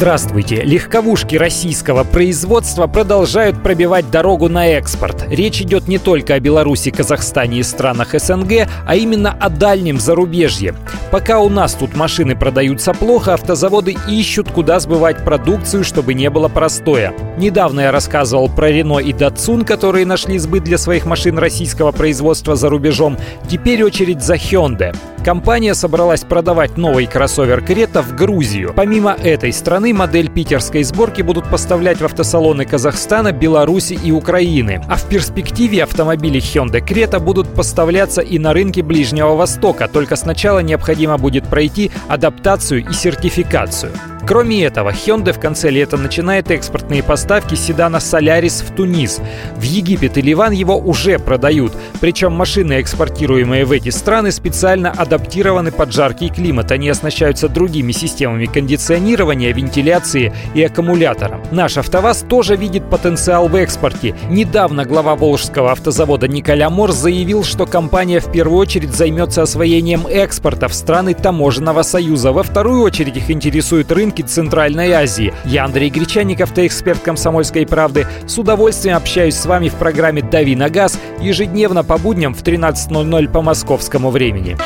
Здравствуйте! Легковушки российского производства продолжают пробивать дорогу на экспорт. Речь идет не только о Беларуси, Казахстане и странах СНГ, а именно о дальнем зарубежье. Пока у нас тут машины продаются плохо, автозаводы ищут, куда сбывать продукцию, чтобы не было простоя. Недавно я рассказывал про Рено и Датсун, которые нашли сбыт для своих машин российского производства за рубежом. Теперь очередь за Hyundai. Компания собралась продавать новый кроссовер Крета в Грузию. Помимо этой страны, модель питерской сборки будут поставлять в автосалоны Казахстана, Беларуси и Украины. А в перспективе автомобили Hyundai Крета будут поставляться и на рынке Ближнего Востока, только сначала необходимо будет пройти адаптацию и сертификацию. Кроме этого, Hyundai в конце лета начинает экспортные поставки седана Solaris в Тунис. В Египет и Ливан его уже продают. Причем машины, экспортируемые в эти страны, специально адаптированы под жаркий климат. Они оснащаются другими системами кондиционирования, вентиляции и аккумулятором. Наш АвтоВАЗ тоже видит потенциал в экспорте. Недавно глава Волжского автозавода Николя Мор заявил, что компания в первую очередь займется освоением экспорта в страны таможенного союза. Во вторую очередь их интересуют рынки рынки Центральной Азии. Я Андрей Гречаник, автоэксперт «Комсомольской правды». С удовольствием общаюсь с вами в программе «Дави на газ» ежедневно по будням в 13.00 по московскому времени.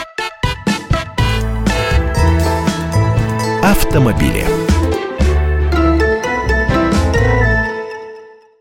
Автомобили.